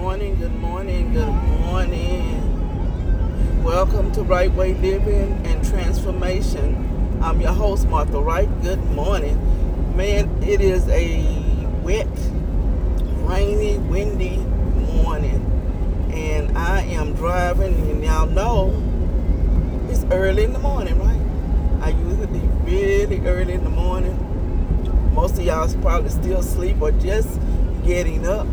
morning, good morning, good morning. Welcome to Right Way Living and Transformation. I'm your host, Martha Wright. Good morning. Man, it is a wet, rainy, windy morning. And I am driving, and y'all know it's early in the morning, right? I usually be really early in the morning. Most of y'all is probably still asleep or just getting up.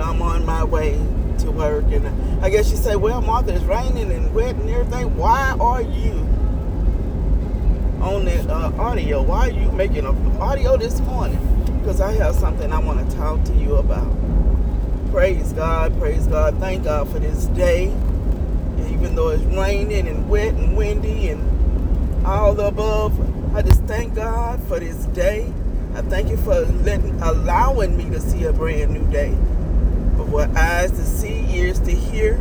I'm on my way to work. And I guess you say, well, Martha, it's raining and wet and everything. Why are you on the uh, audio? Why are you making an audio this morning? Because I have something I want to talk to you about. Praise God, praise God. Thank God for this day. Even though it's raining and wet and windy and all the above, I just thank God for this day. I thank you for letting, allowing me to see a brand new day. For eyes to see, ears to hear,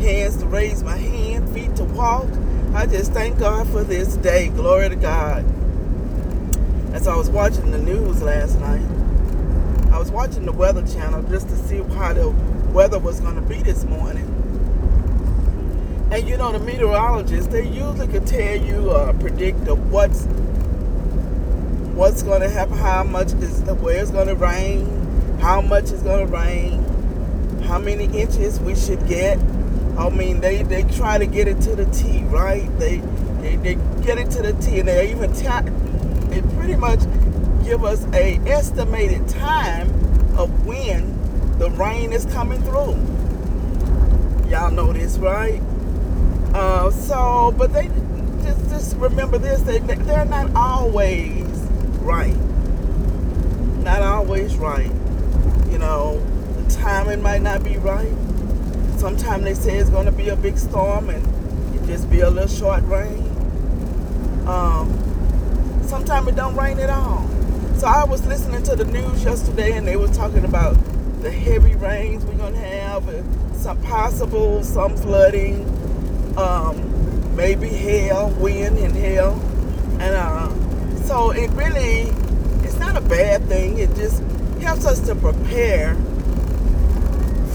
hands to raise my hand, feet to walk. I just thank God for this day. Glory to God. As I was watching the news last night, I was watching the Weather Channel just to see how the weather was going to be this morning. And you know, the meteorologists, they usually can tell you, uh, predict what's what's going to happen, how much is, where it's going to rain, how much is to rain, how many inches we should get. I mean, they, they try to get it to the T, right? They, they, they get it to the T, and they even ta- they pretty much give us a estimated time of when the rain is coming through. Y'all know this, right? Uh, so, but they just just remember this: they they're not always right. Not always right. Know, the timing might not be right. Sometimes they say it's going to be a big storm and it just be a little short rain. Um, sometimes it don't rain at all. So I was listening to the news yesterday and they were talking about the heavy rains we're going to have, some possible, some flooding, um, maybe hail, wind and hail. And uh, so it really, it's not a bad thing. It just helps us to prepare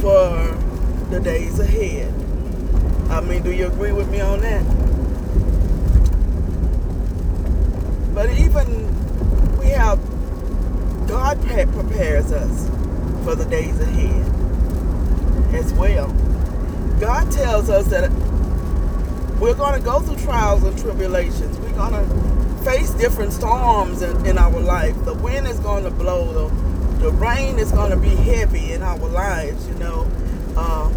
for the days ahead. I mean, do you agree with me on that? But even we have, God prepares us for the days ahead as well. God tells us that we're going to go through trials and tribulations. We're going to face different storms in, in our life. The wind is going to blow. The, the rain is going to be heavy in our lives, you know. Um,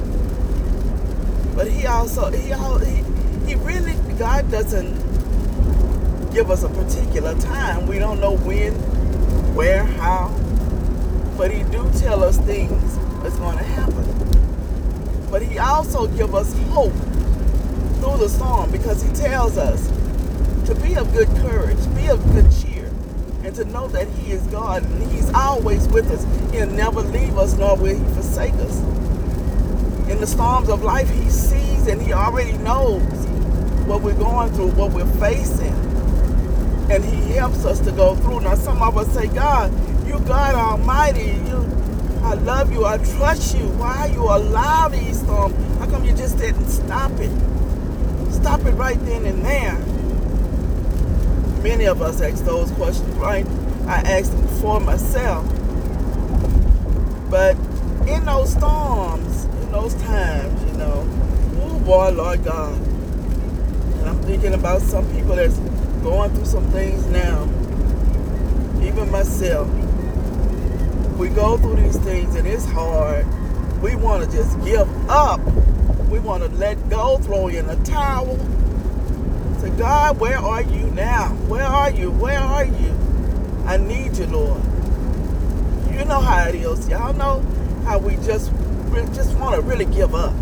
but he also, he, he, he really, God doesn't give us a particular time. We don't know when, where, how. But he do tell us things that's going to happen. But he also give us hope through the storm because he tells us to be of good courage, be of good cheer, and to know that he is God and he's always with us. He'll never leave us nor will he forsake us. In the storms of life, he sees and he already knows what we're going through, what we're facing. And he helps us to go through. Now, some of us say, God, you God Almighty. You, I love you. I trust you. Why you allow these storms? How come you just didn't stop it? Stop it right then and there. Many of us ask those questions, right? I asked them for myself. But in those storms, in those times, you know, oh boy, Lord God. And I'm thinking about some people that's going through some things now. Even myself. We go through these things and it's hard. We want to just give up. We want to let go, throw in a towel. Say, God, where are you now? Where are you? Where are you? I need you, Lord. You know how it is. Y'all know how we just just want to really give up.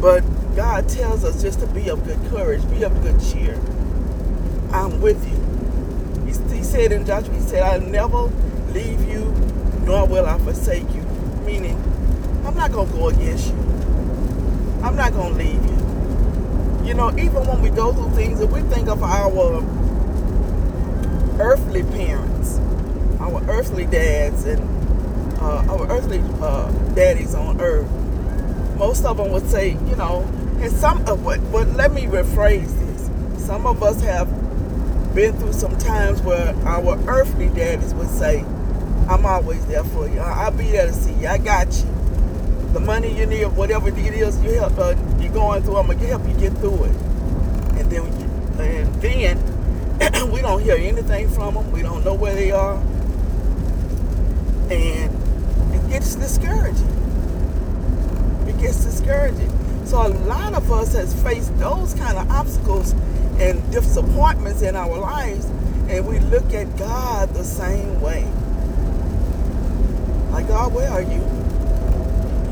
But God tells us just to be of good courage, be of good cheer. I'm with you. He, he said in Joshua, he said, I'll never leave you, nor will I forsake you. Meaning, I'm not going to go against you. I'm not going to leave you. You know, even when we go through things, if we think of our earthly parents, our earthly dads and uh, our earthly uh, daddies on earth, most of them would say, you know, and some of what, but let me rephrase this. Some of us have been through some times where our earthly daddies would say, I'm always there for you. I'll be there to see you. I got you. The money you need, whatever it is you help, uh, you're going through, I'm gonna help you get through it. And then, and then we don't hear anything from them. We don't know where they are, and it gets discouraging. It gets discouraging. So a lot of us has faced those kind of obstacles and disappointments in our lives, and we look at God the same way. Like, God, where are you?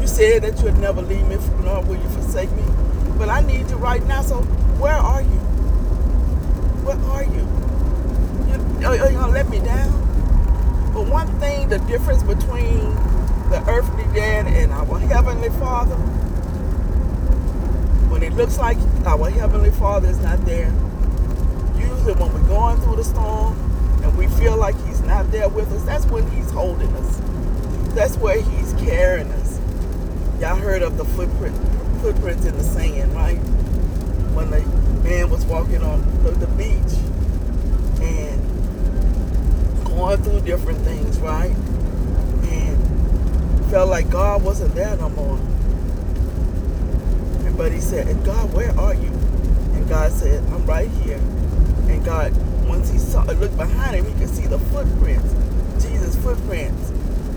You said that you'd never leave me, nor will you forsake me. But I need you right now, so where are you? Where are you? you are you to let me down? But one thing, the difference between the earthly dad and our heavenly father, when it looks like our heavenly father is not there, usually when we're going through the storm and we feel like he's not there with us, that's when he's holding us that's where he's carrying us. Y'all heard of the footprint footprints in the sand, right? When the man was walking on the beach and going through different things, right? And felt like God wasn't there no more. And But he said, and God, where are you? And God said, I'm right here. And God, once he saw looked behind him, he could see the footprints, Jesus' footprints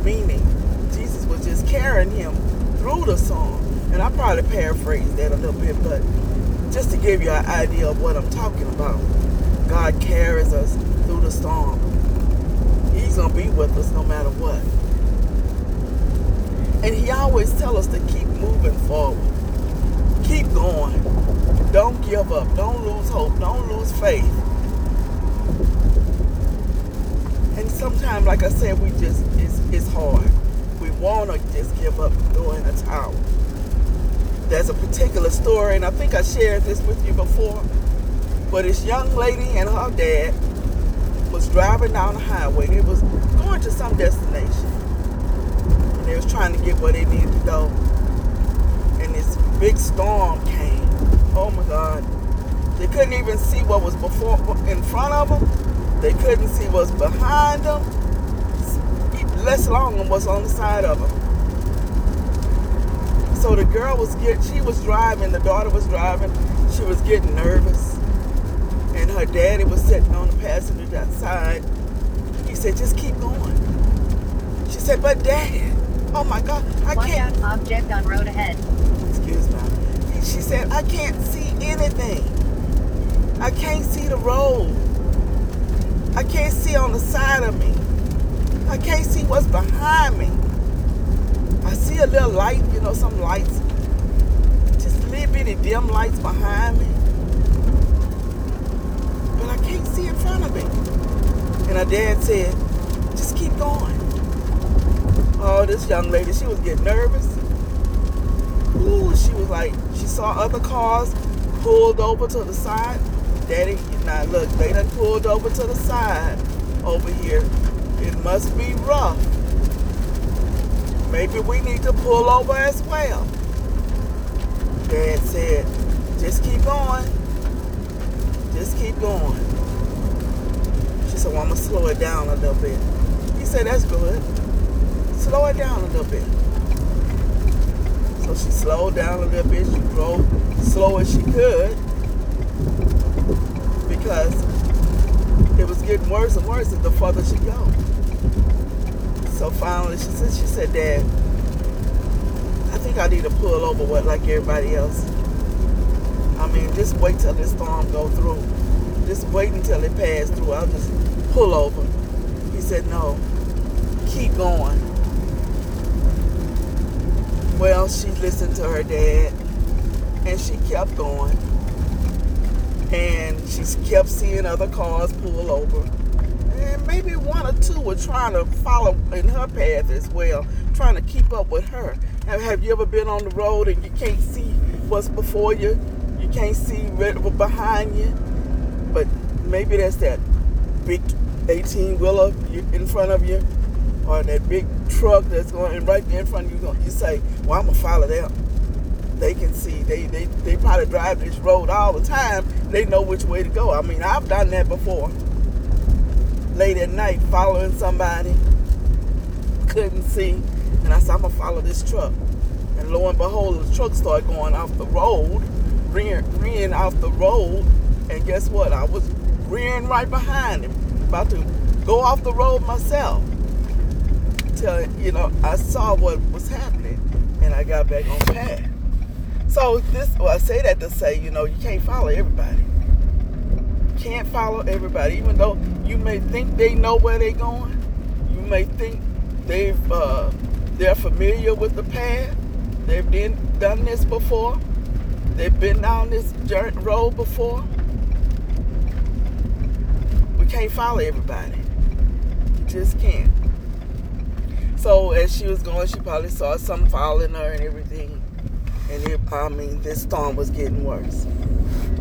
meaning Jesus was just carrying him the song. And I probably paraphrased that a little bit, but just to give you an idea of what I'm talking about. God carries us through the storm. He's to be with us no matter what. And he always tells us to keep moving forward. Keep going. Don't give up. Don't lose hope. Don't lose faith. And sometimes, like I said, we just it's, it's hard. Want to just give up and throw in a towel. There's a particular story, and I think I shared this with you before. But this young lady and her dad was driving down the highway. They was going to some destination. And they was trying to get where they needed to go. And this big storm came. Oh my God. They couldn't even see what was before in front of them they couldn't see what's behind them, less alone than what's on the side of them. So the girl was get she was driving, the daughter was driving, she was getting nervous. And her daddy was sitting on the passenger side. He said, just keep going. She said, but dad, oh my God, I Watch can't. out, object on road ahead. Excuse me. She said, I can't see anything. I can't see the road. I can't see on the side of me. I can't see what's behind me. I see a little light, you know, some lights, just little bitty dim lights behind me. But I can't see in front of me. And her dad said, just keep going. Oh, this young lady, she was getting nervous. Ooh, she was like, she saw other cars pulled over to the side. Daddy, now look, they done pulled over to the side over here. It must be rough. Maybe we need to pull over as well. Dad said, just keep going. Just keep going. She said, well, I'm going to slow it down a little bit. He said, that's good. Slow it down a little bit. So she slowed down a little bit. She drove slow as she could because it was getting worse and worse the further she go. So finally, she said, she said, Dad, I think I need to pull over what like everybody else. I mean, just wait till this storm go through. Just wait until it pass through. I'll just pull over. He said, no, keep going. Well, she listened to her dad and she kept going and she kept seeing other cars pull over. And maybe one or two were trying to follow in her path as well, trying to keep up with her. Have you ever been on the road and you can't see what's before you? You can't see what's behind you? But maybe that's that big 18 wheeler in front of you, or that big truck that's going right there in front of you, you say, "Well, I'm gonna follow them." They can see. They they they probably drive this road all the time. They know which way to go. I mean, I've done that before. Late at night, following somebody, couldn't see, and I said, "I'm gonna follow this truck." And lo and behold, the truck started going off the road, rearing, rearing off the road, and guess what? I was rearing right behind him, about to go off the road myself. Till you know, I saw what was happening, and I got back on path. So this, well, I say that to say, you know, you can't follow everybody. You can't follow everybody, even though you may think they know where they're going. You may think they've uh, they're familiar with the path. They've been done this before. They've been down this dirt road before We can't follow everybody. You just can't. So as she was going, she probably saw some following her and everything. And it, I mean, this storm was getting worse.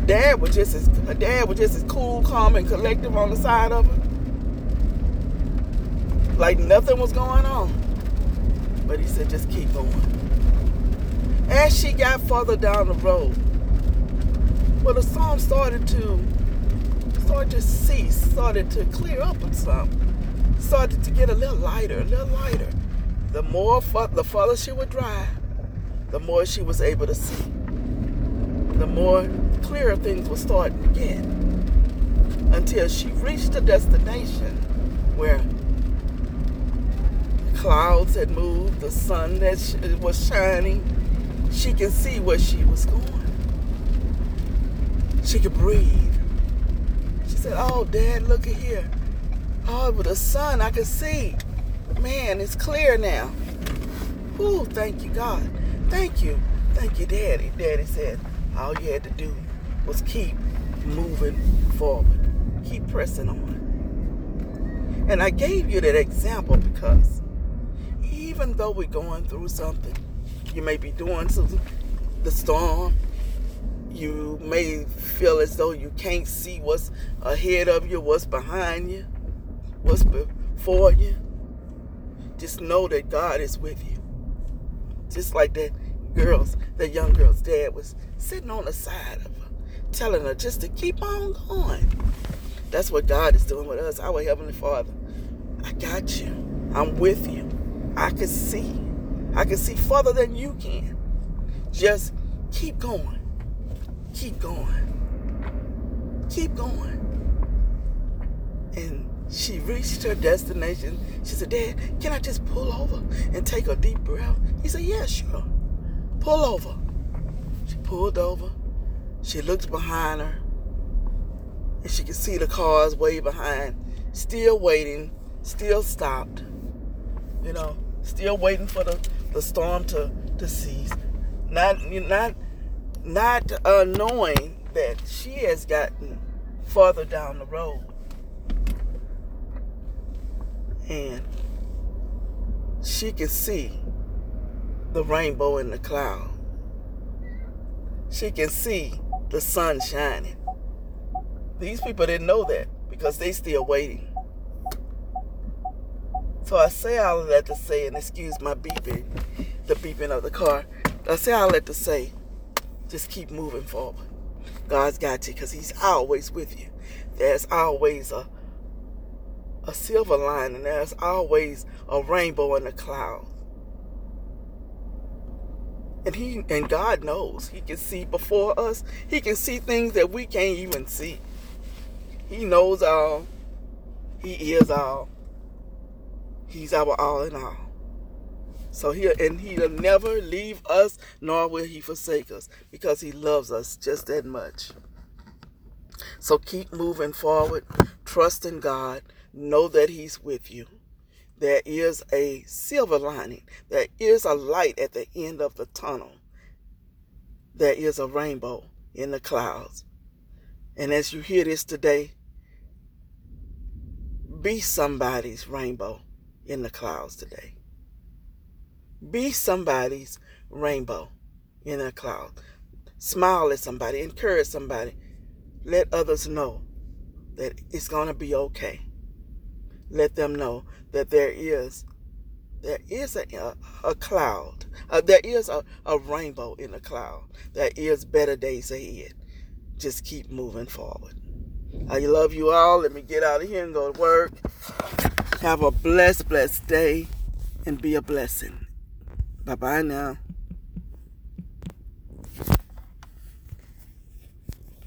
Dad was just as dad was just as cool, calm, and collective on the side of her. Like nothing was going on. But he said, just keep going. As she got further down the road, well, the storm started to started to cease, started to clear up some, started to get a little lighter, a little lighter. The more, the further she would drive, the more she was able to see. The more clearer things were starting to get until she reached a destination where clouds had moved, the sun that was shining. She could see where she was going. She could breathe She said, Oh, Dad, look at here. Oh, with the sun, I can see. Man, it's clear now. Ooh, thank you, God. Thank you. Thank you, Daddy. Daddy said, All you had to do was keep moving forward, keep pressing on. And I gave you that example because even though we're going through something, you may be doing something, the storm, you may feel as though you can't see what's ahead of you, what's behind you, what's before you. Just know that God is with you. Just like that girl's, that young girl's dad was sitting on the side of her, telling her just to keep on going. That's what God is doing with us, our Heavenly Father. I got you. I'm with you. I can see. I can see further than you can. Just keep going keep going. Keep going. And she reached her destination. She said, Dad, can I just pull over and take a deep breath? He said, Yeah, sure. Pull over. She pulled over. She looked behind her. And she could see the cars way behind. Still waiting. Still stopped. You know, still waiting for the, the storm to, to cease. Not, not not uh, knowing that she has gotten farther down the road. And she can see the rainbow in the cloud. She can see the sun shining. These people didn't know that because they still waiting. So I say all of that to say, and excuse my beeping, the beeping of the car. I say all that to say just keep moving forward. God's got you because He's always with you. There's always a a silver lining. There's always a rainbow in the cloud. And he and God knows. He can see before us. He can see things that we can't even see. He knows all. He is all. He's our all in all. So he and he'll never leave us, nor will he forsake us, because he loves us just that much. So keep moving forward, trust in God, know that He's with you. There is a silver lining, there is a light at the end of the tunnel. There is a rainbow in the clouds. And as you hear this today, be somebody's rainbow in the clouds today. Be somebody's rainbow in a cloud. Smile at somebody, encourage somebody. Let others know that it's going to be okay. Let them know that there is there is a, a, cloud. Uh, there is a, a rainbow in the cloud. There is better days ahead. Just keep moving forward. I love you all. Let me get out of here and go to work. Have a blessed, blessed day and be a blessing. Bye bye now.